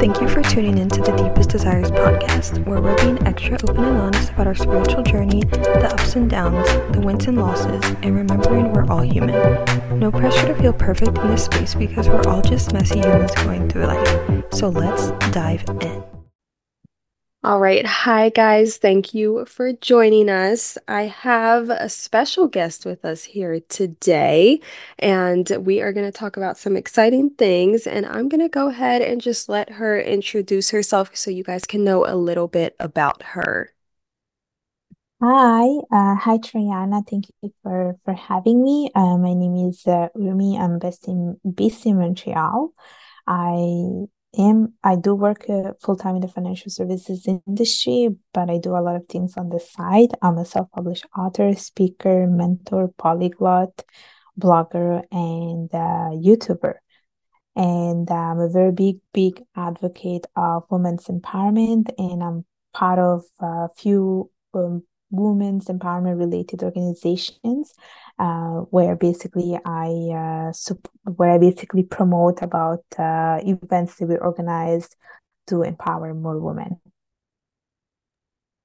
Thank you for tuning in to the Deepest Desires podcast, where we're being extra open and honest about our spiritual journey, the ups and downs, the wins and losses, and remembering we're all human. No pressure to feel perfect in this space because we're all just messy humans going through life. So let's dive in. All right. Hi, guys. Thank you for joining us. I have a special guest with us here today, and we are going to talk about some exciting things. And I'm going to go ahead and just let her introduce herself so you guys can know a little bit about her. Hi, uh, hi Treyána. Thank you for for having me. Uh, my name is uh, Urmi. I'm based in based in Montreal. I am I do work uh, full time in the financial services industry, but I do a lot of things on the side. I'm a self published author, speaker, mentor, polyglot, blogger, and uh, YouTuber. And I'm a very big, big advocate of women's empowerment, and I'm part of a few um, women's empowerment related organizations uh, where basically I uh, sup- where I basically promote about uh, events that we organize to empower more women.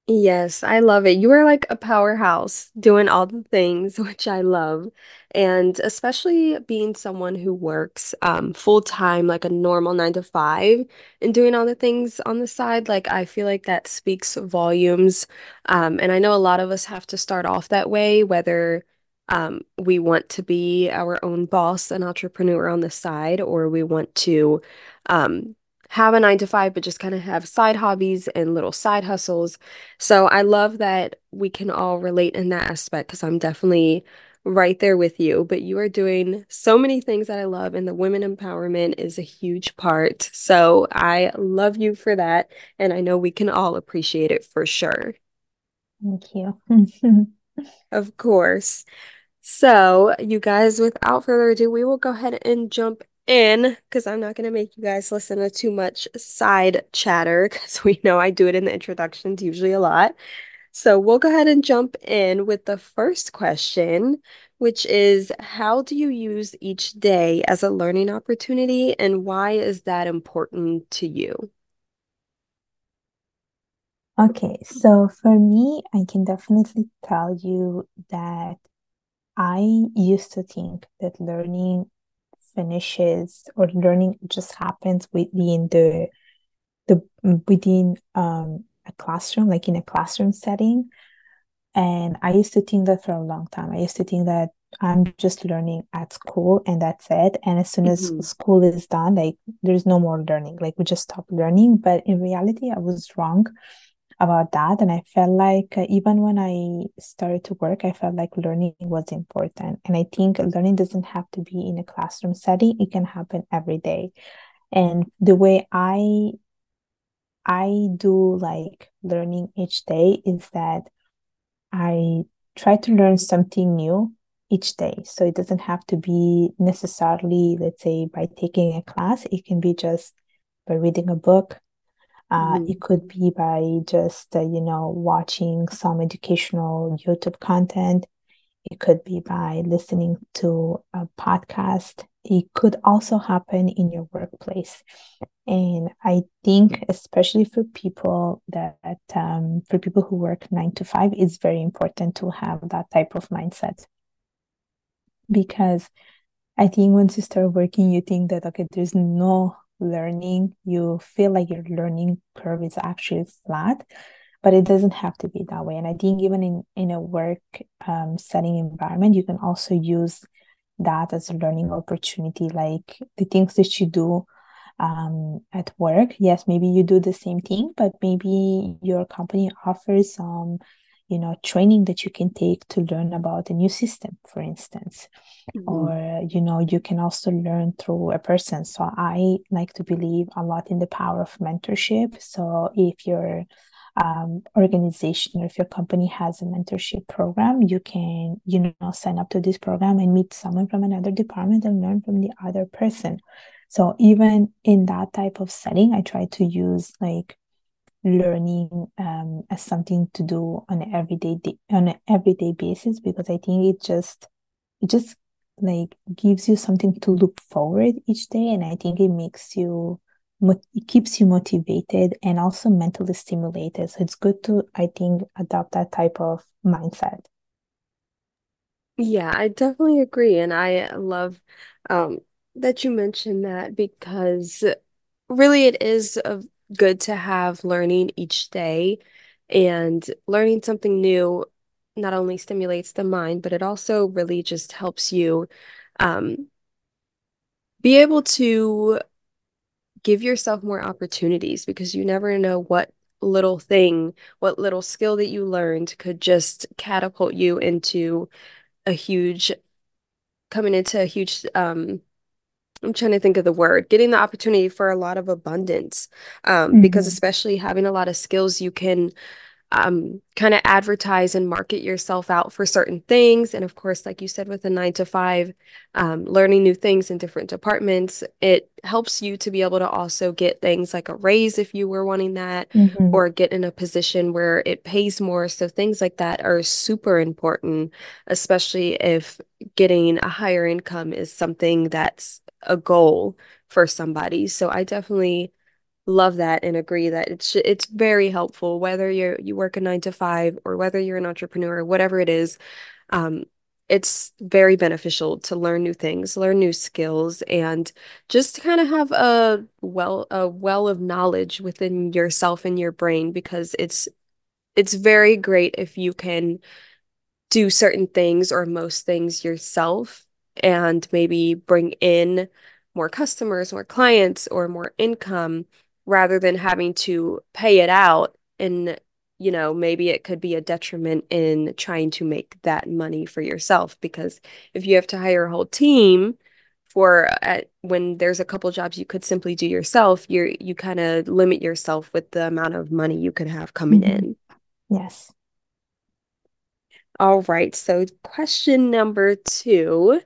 Yes, I love it. You are like a powerhouse doing all the things, which I love. And especially being someone who works um, full time, like a normal nine to five, and doing all the things on the side, like I feel like that speaks volumes. Um, and I know a lot of us have to start off that way, whether um, we want to be our own boss, an entrepreneur on the side, or we want to um, have a nine to five, but just kind of have side hobbies and little side hustles. So I love that we can all relate in that aspect because I'm definitely right there with you. But you are doing so many things that I love, and the women empowerment is a huge part. So I love you for that. And I know we can all appreciate it for sure. Thank you. Of course. So, you guys, without further ado, we will go ahead and jump in because I'm not going to make you guys listen to too much side chatter because we know I do it in the introductions usually a lot. So, we'll go ahead and jump in with the first question, which is How do you use each day as a learning opportunity, and why is that important to you? Okay, so for me, I can definitely tell you that I used to think that learning finishes or learning just happens within the the within um a classroom, like in a classroom setting. And I used to think that for a long time. I used to think that I'm just learning at school and that's it. And as soon as hmm school is done, like there's no more learning. Like we just stop learning. But in reality, I was wrong about that. And I felt like uh, even when I started to work, I felt like learning was important. And I think learning doesn't have to be in a classroom setting, it can happen every day. And the way I I do like learning each day is that I try to learn something new each day. So it doesn't have to be necessarily, let's say, by taking a class. It can be just by reading a book, uh, hmm it could be by just, uh, you know, watching some educational YouTube content. It could be by listening to a podcast. It could also happen in your workplace. And I think, especially for people that, um, for people who work nine to five, it's very important to have that type of mindset because I think once you start working, you think that, okay, there's no learning. You feel like your learning curve is actually flat, but it doesn't have to be that way. And I think even in, in a work um, setting environment, you can also use that as a learning opportunity, like the things that you do um, at work. Yes, maybe you do the same thing, but maybe your company offers some, you know, training that you can take to learn about a new system, for instance. Hmm or you know you can also learn through a person. So i like to believe a lot in the power of mentorship. So if your um, organization or if your company has a mentorship program you can you know sign up to this program and meet someone from another department and learn from the other person. So even in that type of setting i try to use like learning um, as something to do on an everyday on an everyday basis because i think it just it just like gives you something to look forward each day and i think it makes you it keeps you motivated and also mentally stimulated. So it's good to, I think, adopt that type of mindset. Yeah, I definitely agree. And I love um, that you mentioned that because really it is uh, good to have learning each day and learning something new not only stimulates the mind, but it also really just helps you um, be able to give yourself more opportunities because you never know what little thing, what little skill that you learned could just catapult you into a huge, coming into a huge, um, I'm trying to think of the word, getting the opportunity for a lot of abundance. Um, because Mm-hmm. especially having a lot of skills, you can um, kind of advertise and market yourself out for certain things. And of course, like you said, with a nine to five, um, learning new things in different departments, it helps you to be able to also get things like a raise if you were wanting that, Mm-hmm. or get in a position where it pays more. So things like that are super important, especially if getting a higher income is something that's a goal for somebody. So I definitely love that and agree that it's it's very helpful whether you you work a nine to five or whether you're an entrepreneur, whatever it is. Um, it's very beneficial to learn new things, learn new skills, and just kind of have a well a well of knowledge within yourself and your brain because it's it's very great if you can do certain things or most things yourself and maybe bring in more customers, more clients, or more income rather than having to pay it out. And, you know, maybe it could be a detriment in trying to make that money for yourself because if you have to hire a whole team for uh, when there's a couple jobs you could simply do yourself, you're you kind of limit yourself with the amount of money you could have coming Mm-hmm. in. Yes. All right, so question number two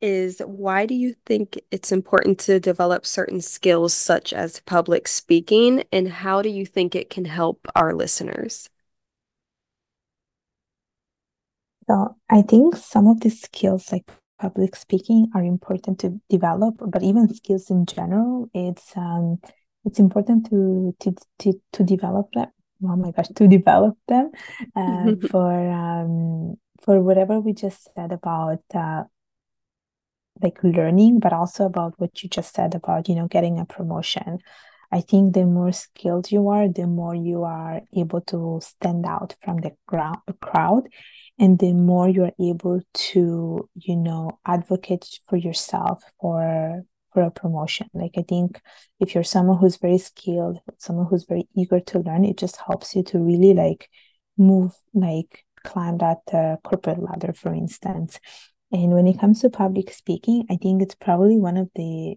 is why do you think it's important to develop certain skills such as public speaking, and how do you think it can help our listeners? So I think some of the skills like public speaking are important to develop, but even skills in general, it's um it's important to to to, to develop them. Oh my gosh, to develop them uh, for um for whatever we just said about uh, like learning, but also about what you just said about, you know, getting a promotion. I think the more skilled you are, the more you are able to stand out from the ground, crowd, and the more you're able to, you know, advocate for yourself for for a promotion. Like I think if you're someone who's very skilled, someone who's very eager to learn, it just helps you to really like move, like climb that uh, corporate ladder, for instance. And when it comes to public speaking, I think it's probably one of the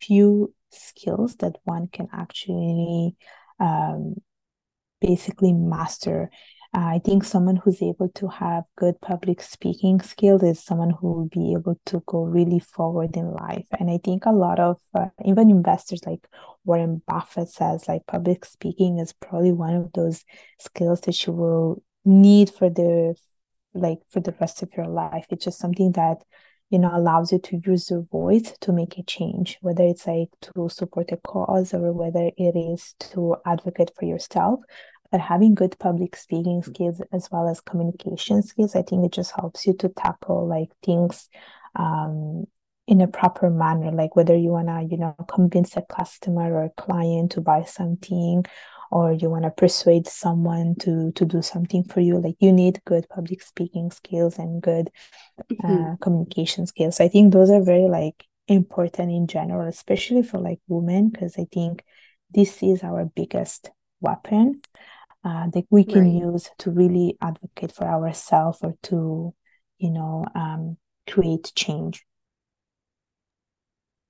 few skills that one can actually um, basically master. Uh, I think someone who's able to have good public speaking skills is someone who will be able to go really forward in life. And I think a lot of uh, even investors like Warren Buffett says like public speaking is probably one of those skills that you will need for the like for the rest of your life. It's just something that you know allows you to use your voice to make a change, whether it's like to support a cause or whether it is to advocate for yourself. But having good public speaking skills as well as communication skills, I think it just helps you to tackle like things um, in a proper manner, like whether you wanna, you know, convince a customer or a client to buy something or you want to persuade someone to to do something for you like you need good public speaking skills and good uh, communication skills. So i think those are very like important in general especially for like women because i think this is our biggest weapon uh, that we can Right. use to really advocate for ourselves or to you know um, create change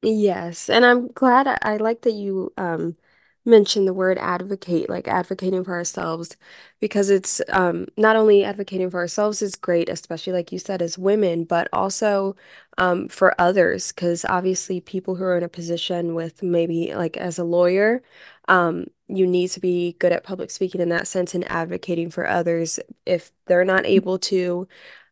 Yes, and I'm glad I, I like that you um mentioned the word advocate, like advocating for ourselves, because it's um not only advocating for ourselves is great, especially like you said as women, but also um for others, because obviously people who are in a position with maybe like as a lawyer, um you need to be good at public speaking in that sense and advocating for others if they're not able to.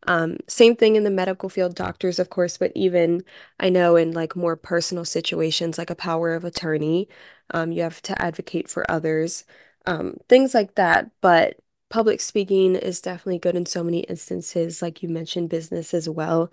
Um, same thing in the medical field, doctors, of course, but even I know in like more personal situations, like a power of attorney, Um, you have to advocate for others, um, things like that. But public speaking is definitely good in so many instances, like you mentioned, business as well.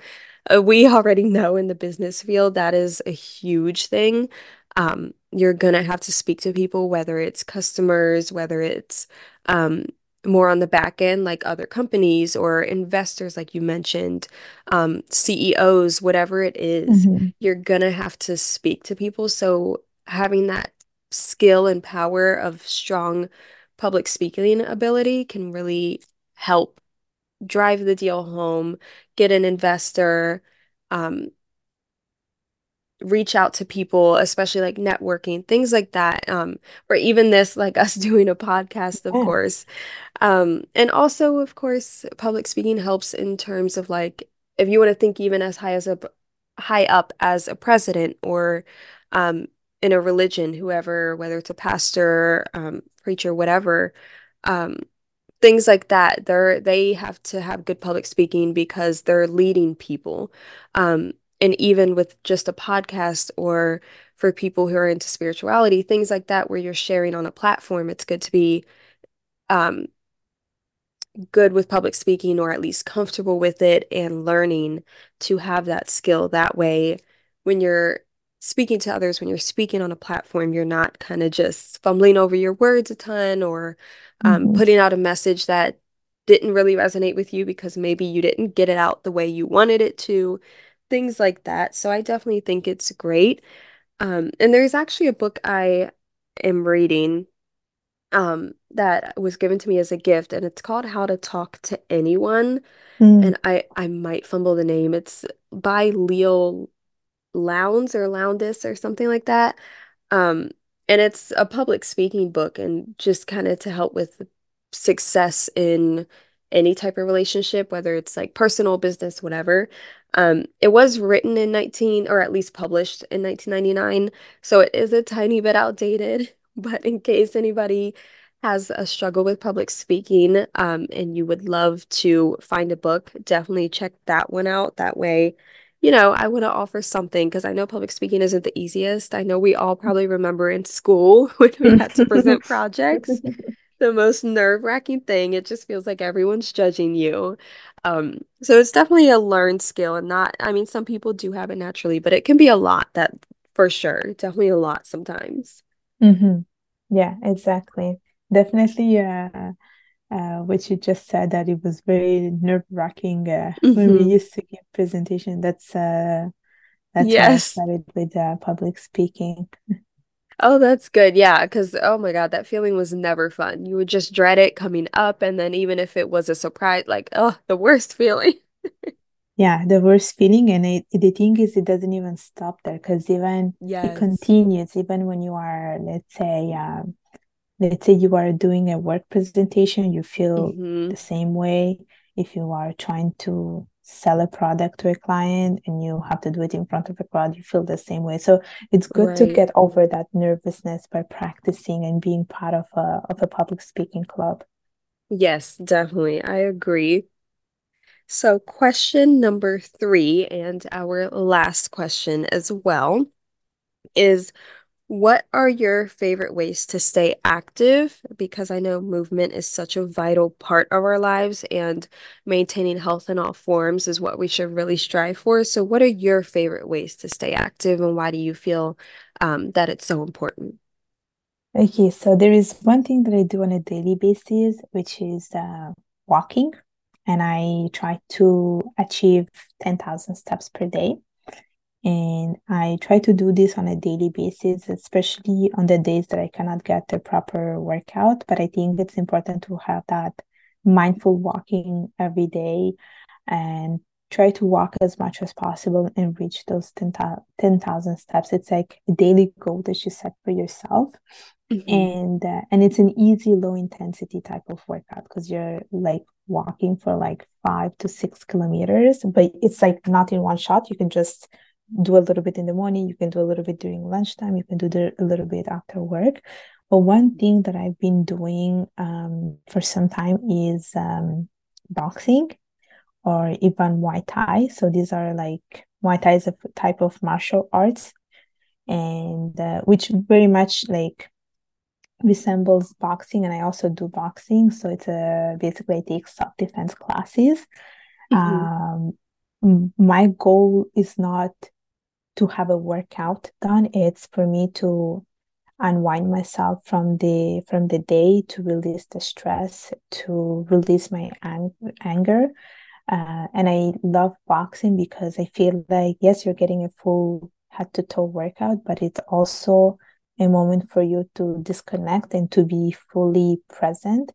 Uh, we already know in the business field that is a huge thing. Um, you're gonna have to speak to people, whether it's customers, whether it's um, more on the back end, like other companies or investors, like you mentioned, um, CEOs, whatever it is, Mm-hmm. you're gonna have to speak to people. So having that skill and power of strong public speaking ability can really help drive the deal home, get an investor, um, reach out to people, especially like networking, things like that. Um, or even this, like us doing a podcast, of Yeah. course. Um, and also, of course, public speaking helps in terms of like if you want to think even as high as a high up as a president or um in a religion, whoever, whether it's a pastor, um, preacher, whatever, um, things like that they're they have to have good public speaking because they're leading people um and even with just a podcast or for people who are into spirituality things like that where you're sharing on a platform it's good to be um good with public speaking or at least comfortable with it and learning to have that skill. That way, when you're speaking to others, when you're speaking on a platform, you're not kind of just fumbling over your words a ton or um, Mm-hmm. putting out a message that didn't really resonate with you because maybe you didn't get it out the way you wanted it to, things like that. So I definitely think it's great. Um, and there's actually a book I am reading um that was given to me as a gift and it's called How to Talk to Anyone Mm, and I I might fumble the name. It's by Leo Lowndes or Lowndes or something like that. Um, and it's a public speaking book and just kind of to help with success in any type of relationship, whether it's like personal, business, whatever. Um, it was written in 19 or at least published in 1999, so it is a tiny bit outdated, but in case anybody has a struggle with public speaking, um, and you would love to find a book, definitely check that one out. That way you know, I want to offer something because I know public speaking isn't the easiest. I know we all probably remember in school when we had to present projects, the most nerve-wracking thing. It just feels like everyone's judging you. Um, so it's definitely a learned skill and not, I mean, some people do have it naturally, but it can be a lot that for sure, definitely a lot sometimes. hmm Yeah, exactly. Definitely, uh, uh, what you just said that it was very nerve-wracking uh, when we hmm used to give presentation. That's uh, that's how I started with uh, public speaking. Oh, that's good. Yeah, because oh my God, that feeling was never fun. You would just dread it coming up, and then even if it was a surprise, like, oh, the worst feeling. Yeah, the worst feeling, and it, the thing is, it doesn't even stop there because even yeah, it continues, even when you are, let's say, uh, let's say you are doing a work presentation, you feel hmm the same way. If you are trying to sell a product to a client and you have to do it in front of a crowd, you feel the same way. So it's good to get over that nervousness by practicing and being part of a of a public speaking club. Yes, definitely. I agree. So, question number three, and our last question as well, is what are your favorite ways to stay active? Because I know movement is such a vital part of our lives, and maintaining health in all forms is what we should really strive for. So, what are your favorite ways to stay active, and why do you feel um, that it's so important? Okay, so there is one thing that I do on a daily basis, which is uh, walking, and I try to achieve 10,000 steps per day. And I try to do this on a daily basis, especially on the days that I cannot get the proper workout. But I think it's important to have that mindful walking every day and try to walk as much as possible and reach those 10,000 steps. It's like a daily goal that you set for yourself hmm and uh, and it's an easy low intensity type of workout because you're like walking for like five to six kilometers but it's like not in one shot you can just do a little bit in the morning you can do a little bit during lunchtime you can do the, a little bit after work. But one thing that i've been doing um, for some time is um, boxing or even muay thai. So these are like muay thai is a type of martial arts. And uh, which very much like resembles boxing and I also do boxing. So it's a basically I take self-defense classes. hmm Um, my goal is not to have a workout done. It's for me to unwind myself from the from the day to release the stress, to release my ang- anger. Uh, and I love boxing because I feel like yes, you're getting a full head to toe workout, but it's also a moment for you to disconnect and to be fully present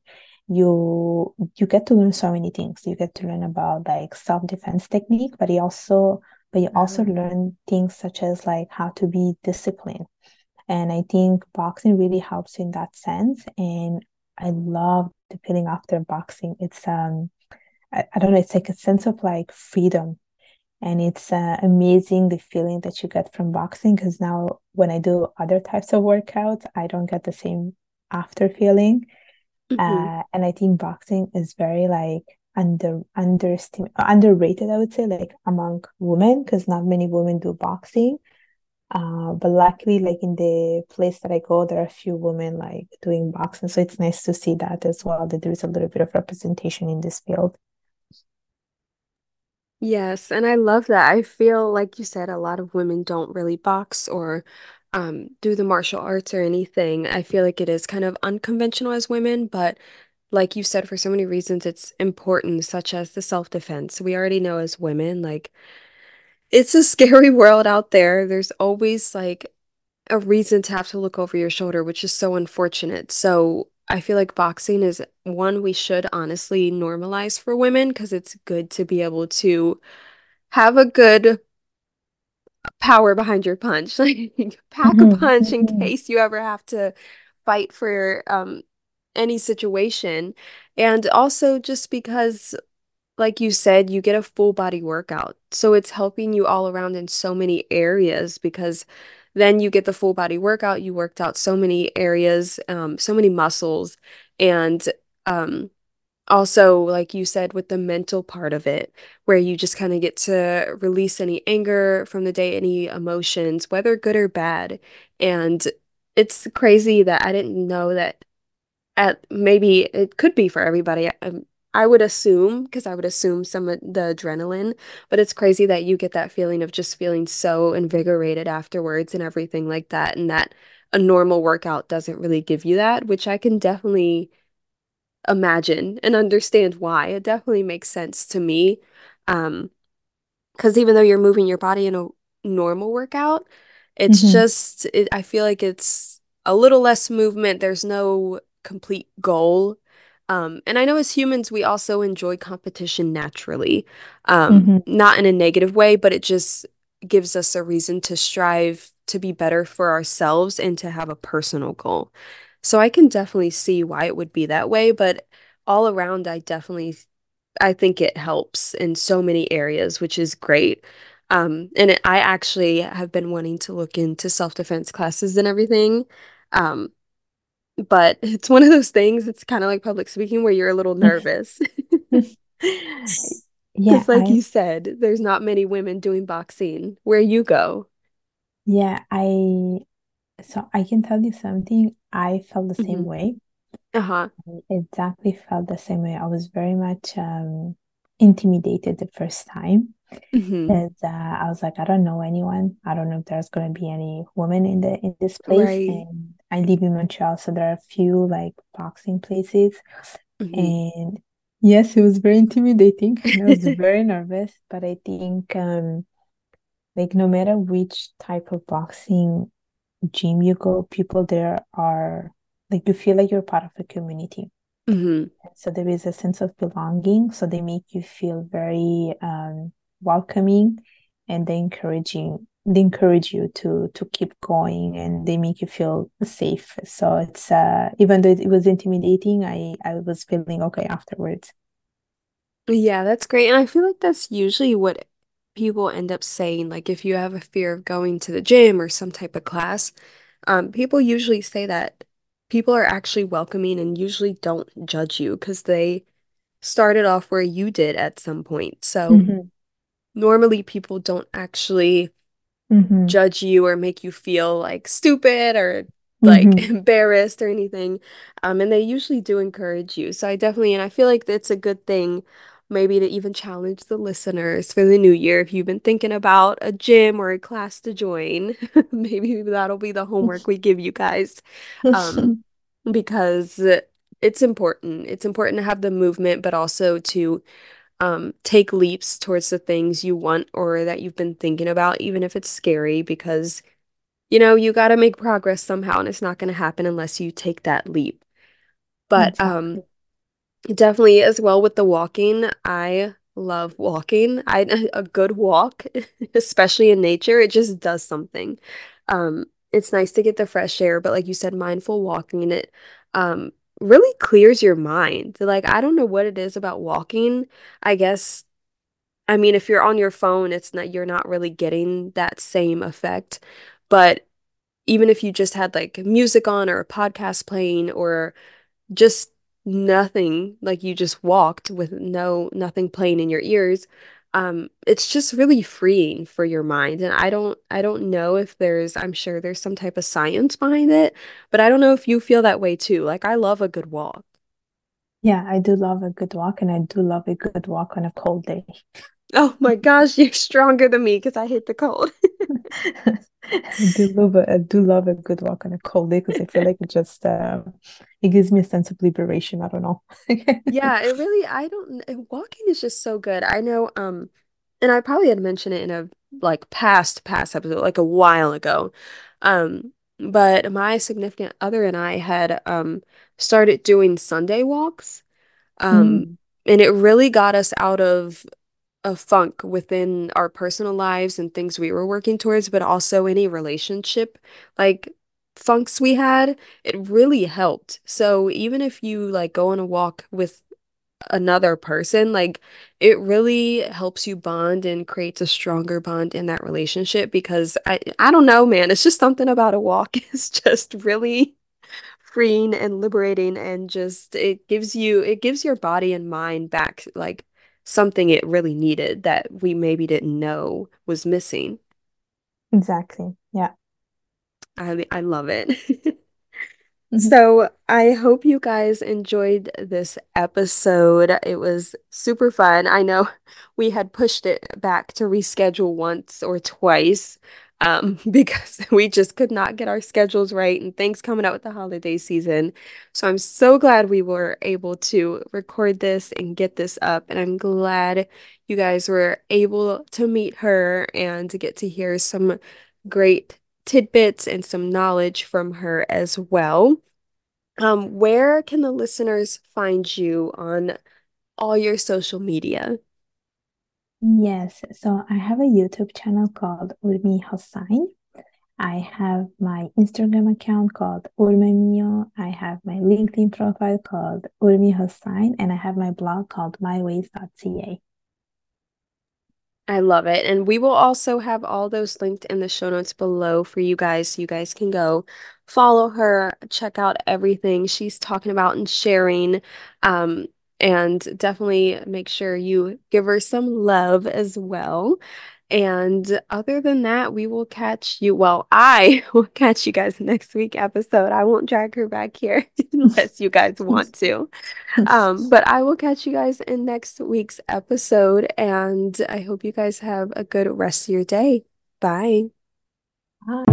you you get to learn so many things you get to learn about like self-defense technique but you also but you also Uh, learn things such as like how to be disciplined. And i think boxing really helps in that sense and i love the feeling after boxing. It's um I, I don't know it's like a sense of like freedom. And it's uh, amazing the feeling that you get from boxing because now when I do other types of workouts, I don't get the same after feeling. hmm Uh, and I think boxing is very like under underestim underrated, I would say, like among women, because not many women do boxing. Uh, but luckily, like in the place that I go, there are a few women like doing boxing. So it's nice to see that as well, that there is a little bit of representation in this field. Yes, and I love that. I feel like you said a lot of women don't really box or um, do the martial arts or anything. I feel like it is kind of unconventional as women, but like you said, for so many reasons, it's important, such as the self-defense. We already know as women, like it's a scary world out there. There's always like a reason to have to look over your shoulder, which is so unfortunate. So I feel like boxing is one we should honestly normalize for women because it's good to be able to have a good power behind your punch. Like pack a Mhm, punch in mhm, case you ever have to fight for um any situation. And also just because like you said, you get a full body workout. So it's helping you all around in so many areas because then you get the full body workout. You worked out so many areas, um, so many muscles, and um also, like you said, with the mental part of it, where you just kind of get to release any anger from the day, any emotions, whether good or bad. And it's crazy that I didn't know that at maybe it could be for everybody. Um, I would assume, because I would assume some of the adrenaline, but it's crazy that you get that feeling of just feeling so invigorated afterwards and everything like that, and that a normal workout doesn't really give you that, which I can definitely imagine and understand why. It definitely makes sense to me. Um, because even though you're moving your body in a normal workout, it's mhm, just it, I feel like it's a little less movement. There's no complete goal. Um, and I know as humans, we also enjoy competition naturally. Um, mhm, not in a negative way, but it just gives us a reason to strive to be better for ourselves and to have a personal goal. So I can definitely see why it would be that way, but all around, I definitely I think it helps in so many areas, which is great. Um, and it, I actually have been wanting to look into self-defense classes and everything. Um, but it's one of those things, it's kind of like public speaking where you're a little nervous. Yeah, Because, like I you said, there's not many women doing boxing where you go. yeah, I so I can tell you something. I felt the same hmm way. Uh-huh. I exactly felt the same way. I was very much um intimidated the first time hmm because uh, I was like, I don't know anyone. I don't know if there's gonna be any women in the in this place. Right. And I live in Montreal, so there are a few like boxing places. hmm And yes, it was very intimidating I was very nervous, but I think um like no matter which type of boxing gym you go, people there are like you feel like you're part of a community. hmm So there is a sense of belonging. So they make you feel very um, welcoming and encouraging they encourage you to to keep going and they make you feel safe. So it's uh even though it was intimidating, I I was feeling okay afterwards. Yeah, that's great. And I feel like that's usually what people end up saying. Like if you have a fear of going to the gym or some type of class, um, people usually say that people are actually welcoming and usually don't judge you because they started off where you did at some point. So Mhm. normally people don't actually Mm-hmm. judge you or make you feel like stupid or like Mm-hmm. embarrassed or anything. Um, and they usually do encourage you. So I definitely, and I feel like it's a good thing maybe to even challenge the listeners for the new year if you've been thinking about a gym or a class to join. Maybe that'll be the homework we give you guys. Um, because it's important. It's important to have the movement, but also to um, take leaps towards the things you want or that you've been thinking about, even if it's scary, because you know, you got to make progress somehow, and it's not going to happen unless you take that leap. But um, definitely as well with the walking, I love walking. I a good walk, especially in nature, it just does something. Um, it's nice to get the fresh air, but like you said, mindful walking, it um really clears your mind. Like I don't know what it is about walking. I guess I mean, if you're on your phone, it's not you're not really getting that same effect. But even if you just had like music on or a podcast playing or just nothing, like you just walked with no nothing playing in your ears, um, it's just really freeing for your mind. And I don't I don't know if there's I'm sure there's some type of science behind it, but I don't know if you feel that way too. Like I love a good walk. Yeah, I do love a good walk, and I do love a good walk on a cold day. Oh my gosh, you're stronger than me because I hate the cold. I do love a, I do love a good walk on a cold day because I feel like it just um, it gives me a sense of liberation. I don't know. Yeah, it really, I don't, walking is just so good. I know, um, and I probably had mentioned it in a like past past episode, like a while ago. Um, but my significant other and I had um started doing Sunday walks. Um, Mm, and it really got us out of a funk within our personal lives and things we were working towards, but also any relationship like funks we had, it really helped. So even if you like go on a walk with another person, like it really helps you bond and creates a stronger bond in that relationship because I I don't know, man, it's just something about a walk is just really freeing and liberating and just it gives you it gives your body and mind back like something it really needed that we maybe didn't know was missing. exactly. Yeah. I I love it. Mm-hmm. So I hope you guys enjoyed this episode. It was super fun. I know we had pushed it back to reschedule once or twice, um, because we just could not get our schedules right and things coming out with the holiday season. So I'm so glad we were able to record this and get this up. And I'm glad you guys were able to meet her and to get to hear some great tidbits and some knowledge from her as well. Um, where can the listeners find you on all your social media? Yes. So I have a YouTube channel called Urmi Hossain. I have my Instagram account called Urmemio. I have my LinkedIn profile called Urmi Hossain, and I have my blog called myways.ca. I love it. And we will also have all those linked in the show notes below for you guys so you guys can go follow her, check out everything she's talking about and sharing. Um, and definitely make sure you give her some love as well. And other than that, we will catch you. Well, I will catch you guys next week episode. I won't drag her back here unless you guys want to. Um, but I will catch you guys in next week's episode, and I hope you guys have a good rest of your day. Bye. Bye.